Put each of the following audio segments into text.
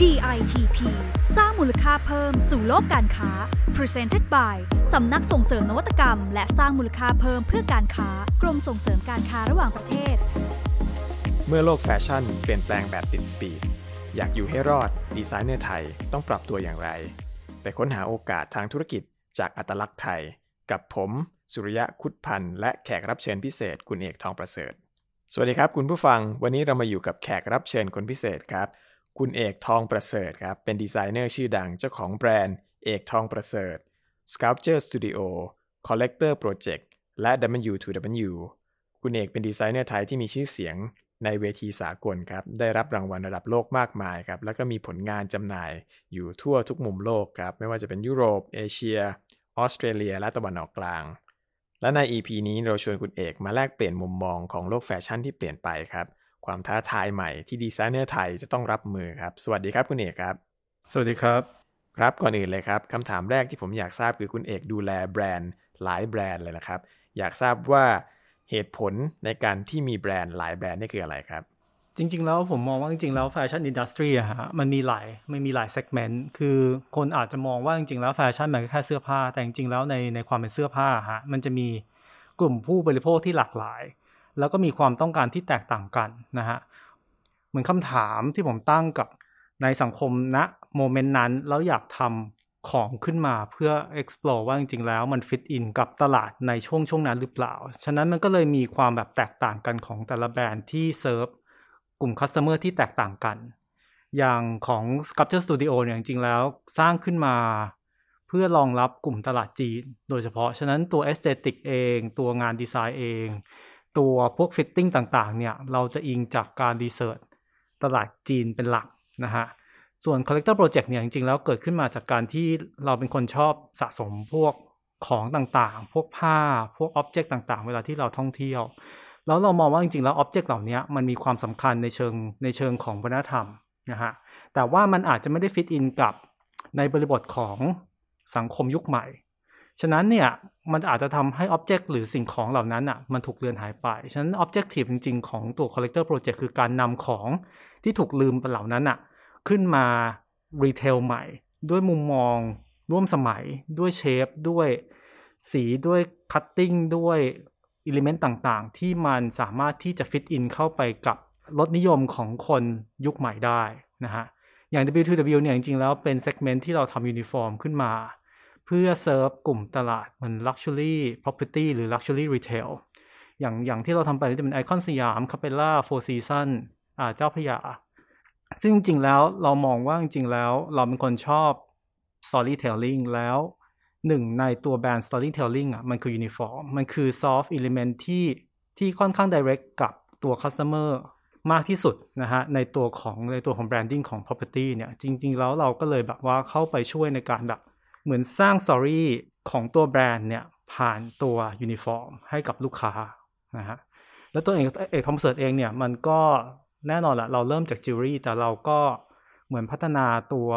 DITP สร้างมูลค่าเพิ่มสู่โลกการค้า Presented by สำนักส่งเสริมนวัตกรรม และสร้างมูลค่าเพิ่มเพื่อการค้ากรมส่งเสริมการค้าระหว่างประเทศ เมื่อโลกแฟชั่นเปลี่ยนแปลงแบบติดสปีด อยากอยู่ให้รอด ดีไซเนอร์ไทยต้องปรับตัวอย่างไร ไปค้นหาโอกาสทางธุรกิจจากอัตลักษณ์ไทย กับผมสุริยะคุดพันธ์และแขกรับเชิญพิเศษ คุณเอกทองประเสริฐ สวัสดีครับคุณผู้ฟัง วันนี้เรามาอยู่กับแขกรับเชิญคนพิเศษครับ คุณเอกทองประเสริฐครับ เป็นดีไซเนอร์ชื่อดังเจ้าของแบรนด์เอกทองประเสริฐ Sculpture Studio Collector Project และ W2W คุณเอกเป็นดีไซเนอร์ไทยที่มีชื่อเสียงในเวทีสากลครับ ได้รับรางวัลระดับโลกมากมายครับ แล้วก็มีผลงานจำหน่ายอยู่ทั่วทุกมุมโลกครับ ไม่ว่าจะเป็นยุโรป เอเชีย ออสเตรเลีย และตะวันออกกลาง และใน EP นี้เราชวนคุณเอกมาแลกเปลี่ยนมุมมองของโลกแฟชั่นที่เปลี่ยนไปครับ ความท้าทายใหม่ที่ดีไซเนอร์ไทยจะต้องรับมือครับ สวัสดีครับคุณเอกครับ สวัสดีครับ ครับก่อนอื่นเลยครับคำถามแรกที่ผมอยากทราบคือคุณเอกดูแลแบรนด์หลายแบรนด์เลยนะครับ อยากทราบว่าเหตุผลในการที่มีแบรนด์หลายแบรนด์นี่คืออะไรครับจริงๆ แล้วผมมองว่าจริงๆ แล้ว fashion industry อะฮะมันมีหลายไม่มีหลาย segment คือคนอาจจะมองว่าจริงๆ แล้วแฟชั่นมันก็แค่เสื้อผ้า แต่จริงๆ แล้วในในความเป็นเสื้อผ้าฮะมันจะมีกลุ่มผู้บริโภคที่หลากหลาย แล้วก็มีความต้องการที่แตกต่างกันนะฮะเหมือนคำถามที่ผมตั้งกับในสังคมณ moment นั้นแล้วอยากทำของขึ้นมาเพื่อ explore ว่าจริงๆแล้วมัน fit in กับตลาดในช่วงช่วงนั้นหรือเปล่า ฉะนั้นมันก็เลยมีความแบบแตกต่างกันของแต่ละแบรนด์ที่เซิร์ฟกลุ่ม customer ที่แตกต่างกัน อย่างของ Sculpture Studio เนี่ยจริงๆแล้วสร้างขึ้นมาเพื่อรองรับกลุ่มตลาดจีน โดยเฉพาะ ฉะนั้นตัว Aesthetic เอง ตัวงานดีไซน์เอง ตัวพวก Fitting ต่างๆเนี่ยเราจะอิงจากการ research ตลาดจีนเป็นหลักนะฮะส่วน Collector Project เนี่ยจริงๆ แล้วเกิดขึ้นมาจากการที่เราเป็นคนชอบสะสมพวกของต่างๆ พวกผ้า พวก object ต่างๆ เวลาที่เราท่องเที่ยว แล้วเรามองว่าจริงๆ แล้ว object เหล่านี้มันมีความสำคัญในเชิงในเชิงของวัฒนธรรมนะฮะ แต่ว่ามันอาจจะไม่ได้ fit in กับในบริบทของสังคมยุคใหม่ ฉะนั้นเนี่ยมันอาจจะทำให้ object หรือสิ่งของเหล่านั้นอะมันถูกเลือนหายไป ฉะนั้น objective จริงๆ ของตัว Collector Project คือการนำของที่ถูกลืมไปเหล่านั้นอะขึ้นมา retell ใหม่ ด้วยมุมมอง ร่วมสมัย ด้วย shape ด้วยสีด้วย cutting ด้วย element ต่างๆ ที่มันสามารถที่จะ fit in เข้าไปกับรสนิยมของคนยุคใหม่ได้นะฮะอย่าง W2W เนี่ยจริงๆแล้วเป็น segment ที่เราทำยูนิฟอร์มขึ้นมา เพื่อเซิร์ฟกลุ่มตลาดเหมือน Luxury Property หรือ Luxury Retail อย่างอย่างที่เราทำไปจะเป็นไอคอนสยาม Capella Four Seasons อ่าเจ้าพระยา ซึ่งจริงๆแล้วเรามองว่าจริงๆแล้ว เราเป็นคนชอบ storytelling แล้วหนึ่งในตัวแบรนด์ storytelling อะมันคือยูนิฟอร์มมันคือ soft element ที่ที่ค่อนข้าง direct กับตัว customer มากที่สุดนะฮะในตัวของในตัวของ branding ของ property เนี่ยจริง ๆ แล้วเราก็เลยแบบว่าเข้าไปช่วยในการแบบ เหมือนสร้าง story ของตัวแบรนด์เนี่ยผ่านตัวยูนิฟอร์มให้กับลูกค้านะฮะแล้วตัวเอง Ek Thongprasert เองเนี่ยมันก็แน่นอนแหละเราเริ่มจากจิวเวลรี่แต่เราก็เหมือนพัฒนาตัว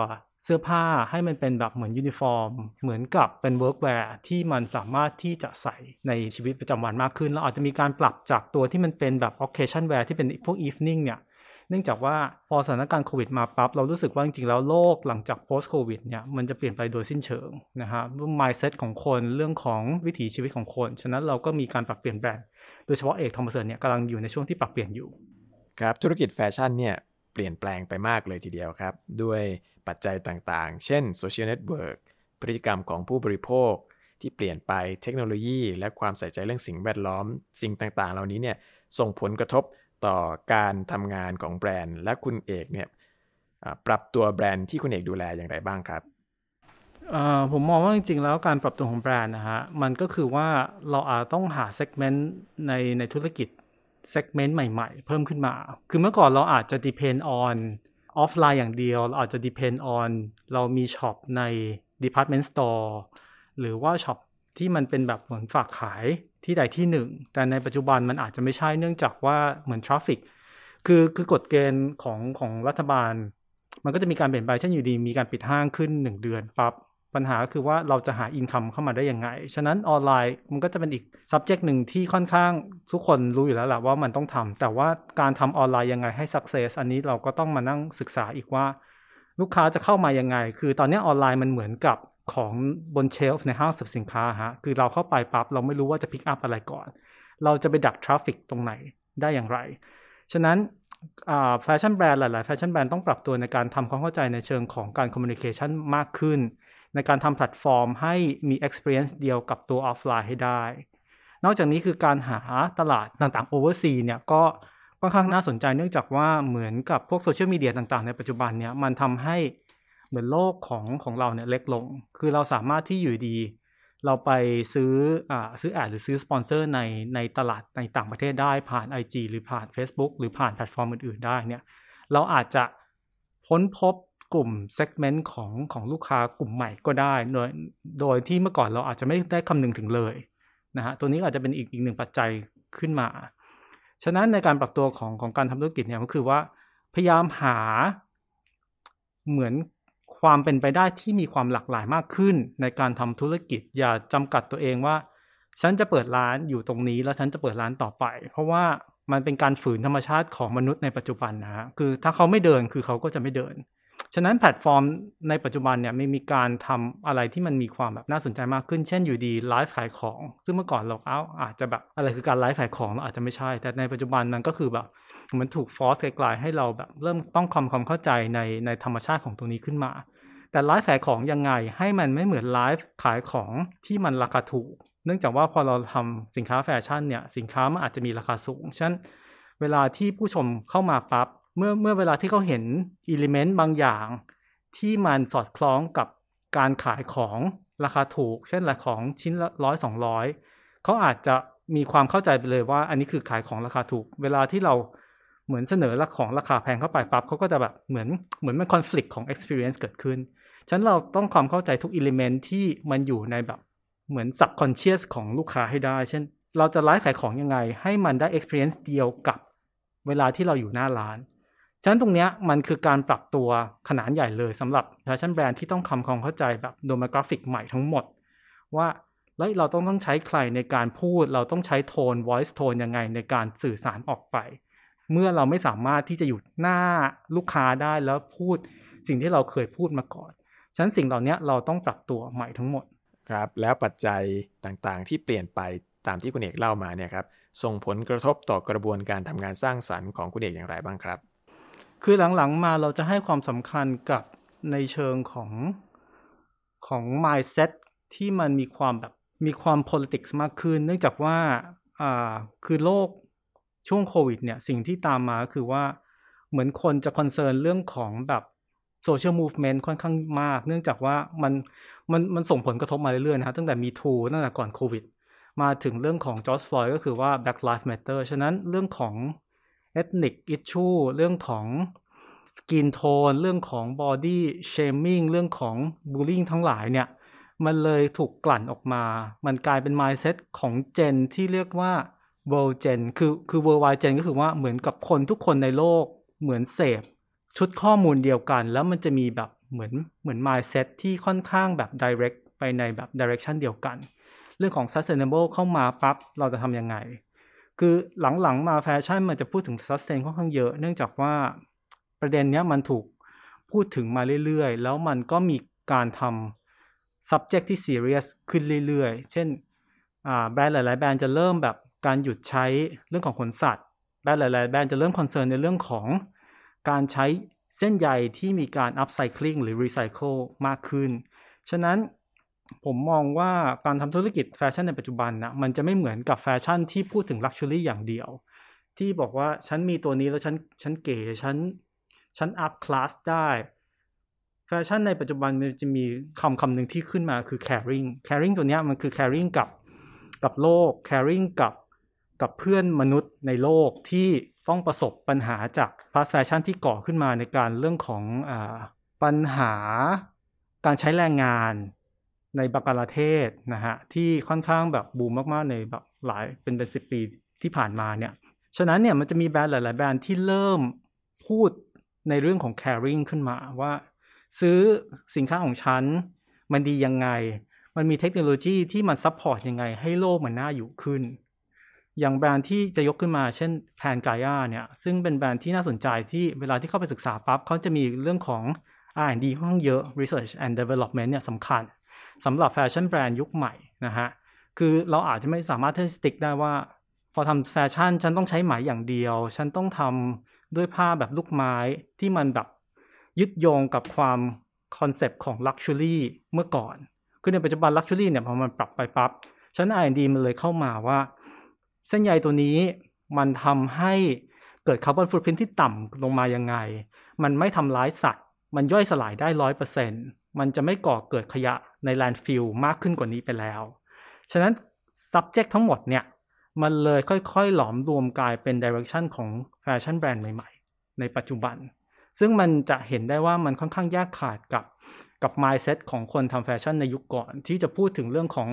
เสื้อผ้าให้มันเป็นแบบเหมือนยูนิฟอร์ม เหมือนกับเป็น workwear ที่มันสามารถที่จะใส่ในชีวิตประจำวันมากขึ้น แล้วอาจจะมีการปรับจากตัวที่มันเป็นแบบ occasion wear ที่เป็นพวก evening เนี่ย เนื่องจากว่าพอสถานการณ์โควิดมาปั๊บเรารู้สึกว่าจริงๆแล้วโลกหลังจาก post covid เนี่ยมันจะเปลี่ยนไปโดยสิ้นเชิงนะฮะเรื่อง mindset ของคนเรื่องของวิถีชีวิตของคน ฉะนั้นเราก็มีการปรับเปลี่ยนแบรนด์โดยเฉพาะ Ek Thongprasert เนี่ยกำลังอยู่ในช่วงที่ปรับเปลี่ยนอยู่ครับธุรกิจแฟชั่นเนี่ยเปลี่ยนแปลงไปมากเลยทีเดียวครับ ด้วยปัจจัยต่างๆ เช่นโซเชียลเน็ตเวิร์กพฤติกรรมของผู้บริโภค ที่เปลี่ยนไปเทคโนโลยี และความใส่ใจเรื่องสิ่งแวดล้อม สิ่งต่างๆ เหล่านี้เนี่ยส่งผลกระทบ ต่อการทำงานของแบรนด์ และคุณเอกเนี่ยปรับตัวแบรนด์ที่คุณเอกดูแลอย่างไรบ้างครับผมมองว่าจริงๆ แล้วการปรับตัวของแบรนด์นะฮะมันก็คือว่าเราอาจต้องหา segment ในในธุรกิจ segment ใหม่ๆ เพิ่มขึ้นมา คือเมื่อก่อนเราอาจจะ depend on ออฟไลน์อย่างเดียว เราอาจจะ depend on เรามี shop ใน department store หรือว่า shop ที่มันเป็นแบบเหมือนฝากขายที่ใดที่หนึ่ง แต่ในปัจจุบันมันอาจจะไม่ใช่เนื่องจากว่าเหมือน traffic คือคือกฎเกณฑ์ของของรัฐบาล มันก็จะมีการเปลี่ยนไปเช่นอยู่ดีๆ มีการปิดห้างขึ้น 1 เดือนปั๊บปัญหาคือว่าเราจะหา income เข้ามาได้ยังไง ฉะนั้นออนไลน์มันก็จะเป็นอีก subject หนึ่งที่ค่อนข้างทุกคนรู้อยู่แล้วแหละว่ามันต้องทำแต่ว่าการทำออนไลน์ยังไงให้ success อันนี้เราก็ต้องมานั่งศึกษาอีกว่า ลูกค้าจะเข้ามายังไง คือตอนนี้ออนไลน์มันเหมือนกับ ของบน shelf ในห้างสรรพสินค้าฮะคือเราเข้าไปปั๊บเราไม่รู้ว่าจะ pick up อะไรก่อน เราจะไปดัก traffic ตรงไหนได้อย่างไร ฉะนั้น fashion brand หลาย ๆ fashion brand ต้องปรับตัวในการทำความเข้าใจในเชิงของการ communication มากขึ้น ในการทำแพลตฟอร์มให้มี experience เดียวกับตัวออฟไลน์ให้ได้ นอกจากนี้คือการหาตลาดต่างๆ oversea เนี่ยก็ค่อนข้างน่าสนใจเนื่องจากว่าเหมือนกับพวก social media ต่าง ๆ ในปัจจุบันเนี่ยมันทำให้ เหมือนโลกของของเราเนี่ยเล็กลง คือเราสามารถที่อยู่ดี เราไปซื้ออ่าซื้อ ad หรือซื้อสปอนเซอร์ในในตลาดในต่างประเทศได้ผ่าน IG หรือผ่าน Facebook หรือผ่านแพลตฟอร์มอื่นๆได้เนี่ยเราอาจจะค้นพบกลุ่มเซกเมนต์ของของลูกค้ากลุ่มใหม่ก็ได้ โดยโดยที่เมื่อก่อนเราอาจจะไม่ได้คำนึงถึงเลยนะฮะตัวนี้อาจจะเป็นอีกอีกหนึ่งปัจจัยขึ้นมา ฉะนั้นในการปรับตัวของของการทำธุรกิจเนี่ยก็คือว่าพยายามหาเหมือน ความเป็นไปได้ที่มีความหลากหลายมากขึ้นในการทำธุรกิจ อย่าจำกัดตัวเองว่า ฉันจะเปิดร้านอยู่ตรงนี้แล้วฉันจะเปิดร้านต่อไป เพราะว่ามันเป็นการฝืนธรรมชาติของมนุษย์ในปัจจุบันนะฮะคือถ้าเขาไม่เดินคือเขาก็จะไม่เดิน ฉะนั้นแพลตฟอร์มในปัจจุบันเนี่ยมันมีการทำอะไรที่มันมีความแบบน่าสนใจมากขึ้น เช่นอยู่ดีไลฟ์ขายของ ซึ่งเมื่อก่อนเราเอาอาจจะแบบอะไรคือการไลฟ์ขายของเราอาจจะไม่ใช่ แต่ในปัจจุบันมันก็คือแบบ มันถูก force กลายๆให้เราแบบเริ่มต้องความความเข้าใจในในธรรมชาติของตรงนี้ขึ้นมา แต่ไลฟ์ขายของยังไงให้มันไม่เหมือนไลฟ์ขายของที่มันราคาถูก เนื่องจากว่าพอเราทำสินค้าแฟชั่นเนี่ยสินค้ามันอาจจะมีราคาสูงฉะนั้นเวลาที่ผู้ชมเข้ามาปับ๊บเมื่อเมื่อเวลาที่เขาเห็นอิเลเมนต์บางอย่าง ที่มันสอดคล้องกับการขายของราคาถูก เช่นราของชิ้นละร้อยสองร้อยเขาอาจจะมีความเข้าใจไปเลยว่าอันนี้คือขายของราคาถูก เวลาที่เรา เหมือนเสนอราของราคาแพงเข้าไปปั๊บเขาก็จะแบบเหมือนเหมือนมันคอน FLICT ของ experience เกิดขึ้น ฉะนั้นเราต้องความเข้าใจทุก element ที่มันอยู่ในแบบเหมือน subconscious ของลูกค้าให้ได้ เช่น เราจะไลฟ์ขายของยังไง ให้มันได้ experience เดียวกับเวลาที่เราอยู่หน้าร้าน ฉะนั้นตรงนี้มันคือการปรับตัวขนาดใหญ่เลยสำหรับ fashion brand ที่ต้องทำความเข้าใจแบบ demographic ใหม่ทั้งหมด ว่าแล้วเราต้องต้องใช้ใครในการพูด เราต้องใช้ tone voice tone ยังไงในการสื่อสารออกไป เมื่อเราไม่สามารถที่จะอยู่หน้าลูกค้าได้แล้วพูดสิ่งที่เราเคยพูดมาก่อน ฉะนั้นสิ่งเหล่านี้เราต้องปรับตัวใหม่ทั้งหมด ครับ แล้วปัจจัยต่างๆ ที่เปลี่ยนไปตามที่คุณเอกเล่ามาเนี่ยครับ ส่งผลกระทบต่อกระบวนการทำงานสร้างสรรค์ของคุณเอกอย่างไรบ้างครับ คือหลังๆมาเราจะให้ความสำคัญกับในเชิงของของ mindset ที่มันมีความแบบมีความ politics มากขึ้น เนื่องจากว่าอ่าคือโลก ช่วงโควิดเนี่ยสิ่งที่ตามมาคือว่าเหมือนคนจะ concern เรื่องของแบบ social movement ค่อนข้างมาก เนื่องจากว่ามันมันมันส่งผลกระทบมาเรื่อยๆนะตั้งแต่ Me Too ตั้งแต่ก่อนโควิด มาถึงเรื่องของ George Floyd ก็คือว่า Black Lives Matter ฉะนั้นเรื่องของ ethnic issue เรื่องของ skin tone เรื่องของ body shaming เรื่องของ bullying ทั้งหลายเนี่ย มันเลยถูกกลั่นออกมา มันกลายเป็น mindset ของเจนที่เรียกว่า world gen คือคือ worldwide gen ก็คือว่าเหมือนกับคนทุกคนในโลกเหมือนเสพชุดข้อมูลเดียวกัน แล้วมันจะมีแบบเหมือนเหมือน mindset ที่ค่อนข้างแบบ direct ไปในแบบ direction เดียวกัน เรื่องของ sustainable เข้ามาปั๊บเราจะทำยังไง คือหลังๆมาแฟชั่นมันจะพูดถึง sustain ค่อนข้างเยอะ เนื่องจากว่าประเด็นเนี้ยมันถูกพูดถึงมาเรื่อยๆ แล้วมันก็มีการทำ subject ที่ serious ขึ้นเรื่อยๆ เช่นแบรนด์หลายๆ แบรนด์จะเริ่มแบบ การหยุดใช้เรื่องของขนสัตว์แบรนด์หลาย ๆ แบรนด์จะเริ่ม concern ในเรื่องของการใช้เส้นใยที่มีการ upcycling หรือ recycle มากขึ้น ฉะนั้นผมมองว่าการทำธุรกิจแฟชั่นในปัจจุบันนะมันจะไม่เหมือนกับแฟชั่นที่พูดถึง luxury อย่างเดียว ที่บอกว่าฉันมีตัวนี้แล้วฉันฉันเก๋ฉันฉัน up class ได้แฟชั่นในปัจจุบันมันจะมีคำคำหนึ่งที่ขึ้นมาคือ caring caring ตัวนี้มันคือ caring กับกับโลก caring กับ กับเพื่อนมนุษย์ในโลกที่ต้องประสบปัญหาจาก fast fashion ที่ก่อขึ้นมาในการเรื่องของอปัญหาการใช้แรงงานในบังกลาเทศนะฮะที่ค่อนข้างแบบบูมมากๆในแบบหลายเป็นเป็นสิบปีที่ผ่านมาเนี่ยฉะนั้นเนี่ยมันจะมีแบรนด์หลาย ๆ แบรนด์ที่เริ่มพูดในเรื่องของ caring ขึ้นมาว่า ซื้อสินค้าของฉัน มันดียังไง มันมีเทคโนโลยีที่มัน support ยังไง ให้โลกมันน่าอยู่ขึ้น อย่างแบรนด์ที่จะยกขึ้นมาเช่น Pangaia เนี่ยซึ่งเป็นแบรนด์ที่น่าสนใจที่เวลาที่เข้าไปศึกษาปั๊บเขาจะมีเรื่องของ R&D ค่อนข้างเยอะ Research and Development เนี่ยสำคัญสำหรับ fashion brand ยุคใหม่นะฮะคือเราอาจจะไม่สามารถที่ stick ได้ว่า พอทำแฟชั่นฉันต้องใช้ไหมอย่างเดียว ฉันต้องทำด้วยผ้าแบบลูกไม้ที่มันแบบยึดโยงกับความ concept ของ luxury เมื่อก่อน คือในปัจจุบัน luxury เนี่ยพอมันปรับไปปั๊บฉัน R&D มันเลยเข้ามาว่า เส้นใยตัวนี้มันทำให้เกิด carbon footprint ที่ต่ำลงมายังไง มันไม่ทำร้ายสัตว์ มันย่อยสลายได้ร้อยเปอร์เซ็นต์มันจะไม่ก่อเกิดขยะใน landfill มากขึ้นกว่านี้ไปแล้ว ฉะนั้น subject ทั้งหมดเนี่ย มันเลยค่อยๆ หลอมรวมกลายเป็น direction ของ fashion brand ใหม่ๆ ในปัจจุบัน ซึ่งมันจะเห็นได้ว่ามันค่อนข้างแยกขาดกับกับ mindset ของคนทำแฟชั่นในยุคก่อน ที่จะพูดถึงเรื่องของ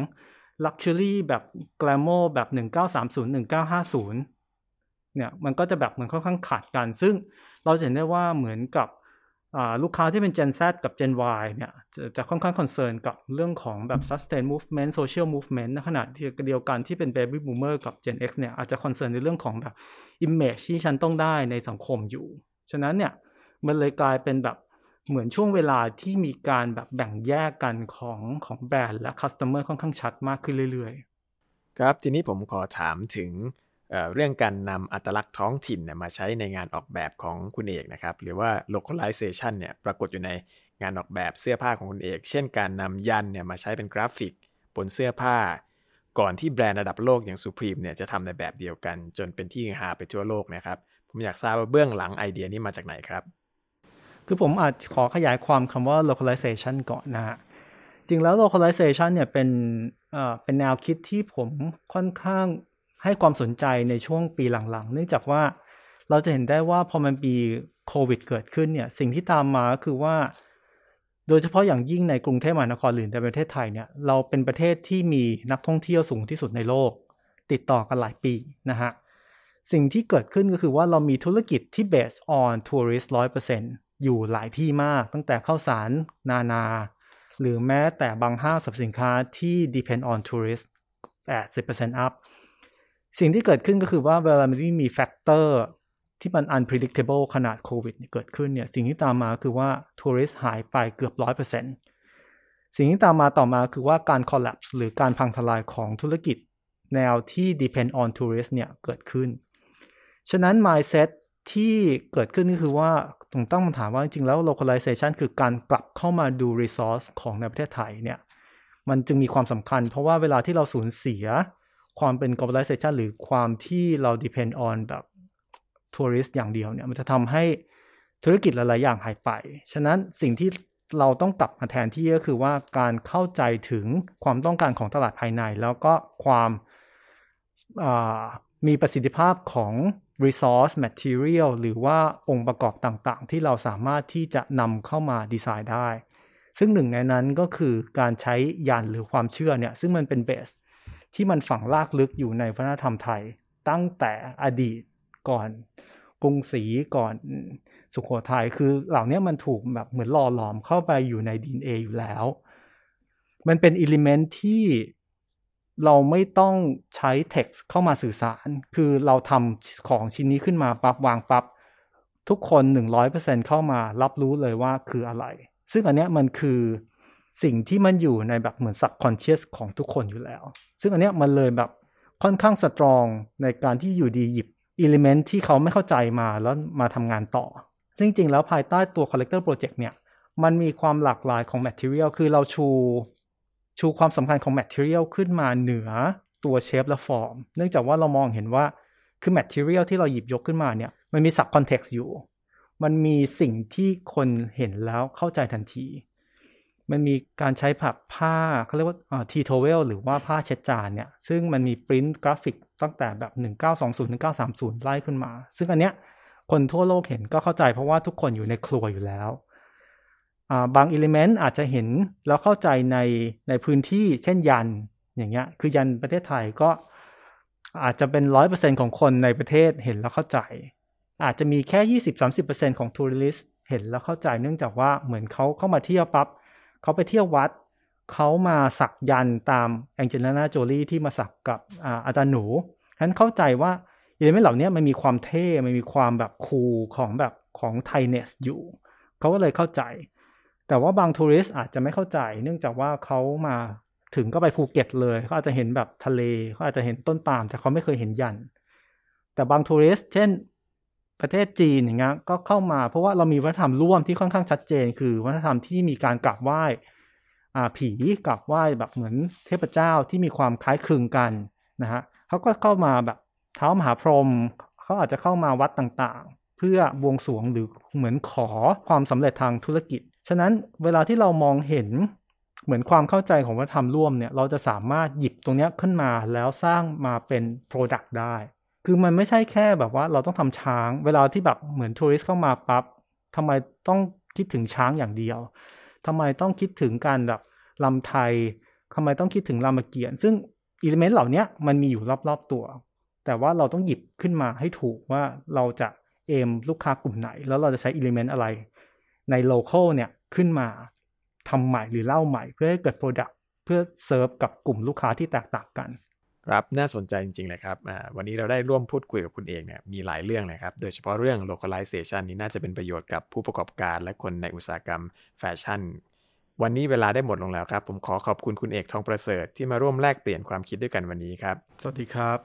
luxury แบบ glamour แบบ 1930 1950 เนี่ยมันก็จะแบบมันค่อนข้างขาดกัน ซึ่งเราเห็นได้ว่าเหมือนกับลูกค้าที่เป็น Gen Z กับ Gen Y เนี่ยจะจะค่อนข้าง concern กับเรื่องของแบบ sustain movement social movement ในขณะเดียวกันที่เป็น baby boomer กับ Gen X เนี่ยอาจจะ concern ในเรื่องของแบบ image ที่ฉันต้องได้ในสังคมอยู่ ฉะนั้นเนี่ยมันเลยกลายเป็นแบบ เหมือนช่วงเวลาที่มีการแบบแบ่งแยกกันของของแบรนด์และ customer ค่อนข้างชัดมากขึ้นเรื่อยๆ ครับทีนี้ผมขอถามถึงเรื่องการนำอัตลักษณ์ท้องถิ่นมาใช้ในงานออกแบบของคุณเอกนะครับ หรือว่า localization เนี่ยปรากฏอยู่ในงานออกแบบเสื้อผ้าของคุณเอก เช่นการนำยันเนี่ยมาใช้เป็นกราฟิก บนเสื้อผ้า ก่อนที่แบรนด์ระดับโลกอย่าง Supreme เนี่ยจะทำในแบบเดียวกัน จนเป็นที่หาไปทั่วโลกนะครับ ผมอยากทราบว่าเบื้องหลังไอเดียนี้มาจากไหนครับ คือผมอาจขอขยายความคำว่า localization ก่อนนะฮะ จริงแล้ว localization เนี่ยเป็นเป็นแนวคิดที่ผมค่อนข้างให้ความสนใจในช่วงปีหลังๆ เนื่องจากว่าเราจะเห็นได้ว่าพอมันปีโควิดเกิดขึ้นเนี่ย สิ่งที่ตามมาก็คือว่า โดยเฉพาะอย่างยิ่งในกรุงเทพมหานครหรือในประเทศไทยเนี่ย เราเป็นประเทศที่มีนักท่องเที่ยวสูงที่สุดในโลก ติดต่อกันหลายปีนะฮะสิ่งที่เกิดขึ้นก็คือว่าเรามีธุรกิจที่ based on tourist 100% อยู่หลายที่มาก ตั้งแต่ข้าวสารนานา หรือแม้แต่บางห้างสรรพสินค้าที่ depend on tourist 80% up สิ่งที่เกิดขึ้นก็คือว่าเวลามันมี factor ที่มัน unpredictable ขนาดโควิดเกิดขึ้นเนี่ย สิ่งที่ตามมาคือว่า tourist หายไปเกือบร้อยเปอร์เซ็นต์สิ่งที่ตามมาต่อมาคือว่าการ collapse หรือการพังทลายของธุรกิจ แนวที่ depend on tourist เนี่ย เกิดขึ้น ฉะนั้น mindset ที่เกิดขึ้นก็คือว่าต้องตั้งคำถามว่าจริงๆแล้ว localization คือการกลับเข้ามาดู resource ของในประเทศไทยเนี่ยมันจึงมีความสำคัญ เพราะว่าเวลาที่เราสูญเสียความเป็น globalization หรือความที่เรา depend on แบบทัวริสต์อย่างเดียวเนี่ยมันจะทำให้ธุรกิจหลายๆอย่างหายไป ฉะนั้นสิ่งที่เราต้องกลับมาแทนที่ก็คือว่าการเข้าใจถึงความต้องการของตลาดภายใน แล้วก็ความมีประสิทธิภาพของ resource material หรือว่าองค์ประกอบต่างๆ ที่เราสามารถที่จะนำเข้ามาดีไซน์ได้ ซึ่งหนึ่งในนั้นก็คือการใช้ยันหรือความเชื่อเนี่ย ซึ่งมันเป็นเบส ที่มันฝังลากลึกอยู่ในวัฒนธรรมไทย ตั้งแต่อดีตก่อนกรุงศรีก่อนสุขโขทัยคือเหล่านี้มันถูกแบบเหมือนหล่อหลอมเข้าไปอยู่ในดีเออยู่แล้ว มันเป็นอิเลเมนที่ เราไม่ต้องใช้ text เข้ามาสื่อสาร คือเราทำของชิ้นนี้ขึ้นมาปับ๊บวางปับ๊บทุกคนหนึ่งร้อยเปอร์เซ็นเข้ามารับรู้เลยว่าคืออะไร ซึ่งอันเนี้ยมันคือสิ่งที่มันอยู่ในแบบเหมือน subconscious ของทุกคนอยู่แล้ว ซึ่งอันเนี้ยมันเลยแบบค่อนข้าง strong ในการที่อยู่ดีหยิบ element ที่เขาไม่เข้าใจมาแล้วมาทำงานต่อ ซึ่งจริงแล้วภายใต้ตัว Collector Project เนี่ย มันมีความหลากหลายของ Material คือเราชู ชูความสำคัญของ Material ขึ้นมาเหนือตัว shape และฟอร์ม เนื่องจากว่าเรามองเห็นว่าคือ Material ที่เราหยิบยกขึ้นมาเนี่ย มันมี sub context อยู่ มันมีสิ่งที่คนเห็นแล้วเข้าใจทันที มันมีการใช้ผับผ้าเขาเรียกว่า tea towel หรือว่าผ้าเช็ดจานเนี่ย ซึ่งมันมีปริ้นกราฟิกตั้งแต่แบบ 1920 1930 ไล่ขึ้นมา ซึ่งอันเนี้ยคนทั่วโลกเห็นก็เข้าใจเพราะว่าทุกคนอยู่ในครัวอยู่แล้ว บาง element อาจจะเห็นแล้วเข้าใจในในพื้นที่เช่นยันอย่างเงี้ยคือยันประเทศไทยก็อาจจะเป็นร้อยเปอร์เซ็นของคนในประเทศเห็นแล้วเข้าใจ อาจจะมีแค่ยี่สิบสามสิบเปอร์เซ็นของ tourist เห็นแล้วเข้าใจเนื่องจากว่าเหมือนเขาเข้ามาเที่ยวปั๊บเขาไปเที่ยววัดเขามาสักยันตามแองเจลิน่าโจลี่ที่มาสักกับอาจารย์หนูฉะนั้นเข้าใจว่า element เหล่านี้มันมีความเท่ มันมีความแบบ cool ของแบบของไทเนสอยู่ เขาก็เลยเข้าใจ แต่ว่าบางทัวริสอาจจะไม่เข้าใจ เนื่องจากว่าเขามาถึงก็ไปภูเก็ตเลยเขาอาจจะเห็นแบบทะเลเขาอาจจะเห็นต้นปาล์มแต่เขาไม่เคยเห็นยัน แต่บางทัวริสเช่นประเทศจีนอย่างเงี้ยก็เข้ามาเพราะว่าเรามีวัฒนธรรมร่วมที่ค่อนข้างชัดเจน คือวัฒนธรรมที่มีการกราบไหว้ผีกราบไหว้แบบเหมือนเทพเจ้าที่มีความคล้ายคลึงกันนะฮะเขาก็เข้ามาแบบเท้ามหาพรหมเขาอาจจะเข้ามาวัดต่างๆ เพื่อบวงสรวงหรือเหมือนขอความสำเร็จทางธุรกิจ ฉะนั้นเวลาที่เรามองเห็นเหมือนความเข้าใจของวัฒนธรรมร่วมเนี่ยเราจะสามารถหยิบตรงนี้ขึ้นมาแล้วสร้างมาเป็น Product ได้ คือมันไม่ใช่แค่แบบว่าเราต้องทำช้าง เวลาที่แบบเหมือนทัวริสเข้ามาปับ๊บทำไมต้องคิดถึงช้างอย่างเดียวทำไมต้องคิดถึงการแบบลำไทยทำไมต้องคิดถึงรามเกียรติ์ซึ่ง element เหล่านี้มันมีอยู่รอบๆตัว แต่ว่าเราต้องหยิบขึ้นมาให้ถูกว่าเราจะ aim ลูกค้ากลุ่มไหน แล้วเราจะใช้ element อะไร ใน local เนี่ยขึ้นมาทำใหม่หรือเล่าใหม่เพื่อให้เกิด product เพื่อเซิร์ฟกับกลุ่มลูกค้าที่แตกต่างกัน ครับน่าสนใจจริงๆเลยครับวันนี้เราได้ร่วมพูดคุยกับคุณเอกเนี่ยมีหลายเรื่องเลยครับ โดยเฉพาะเรื่อง localization นี้น่าจะเป็นประโยชน์กับผู้ประกอบการและคนในอุตสาหกรรมแฟชั่น วันนี้เวลาได้หมดลงแล้วครับ ผมขอขอบคุณคุณเอกทองประเสริฐที่มาร่วมแลกเปลี่ยนความคิดด้วยกันวันนี้ครับ สวัสดีครับ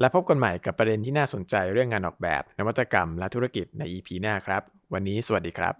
และพบกันใหม่กับประเด็นที่น่าสนใจเรื่องงานออกแบบ นวัตกรรม และธุรกิจใน EP หน้าครับ วันนี้สวัสดีครับ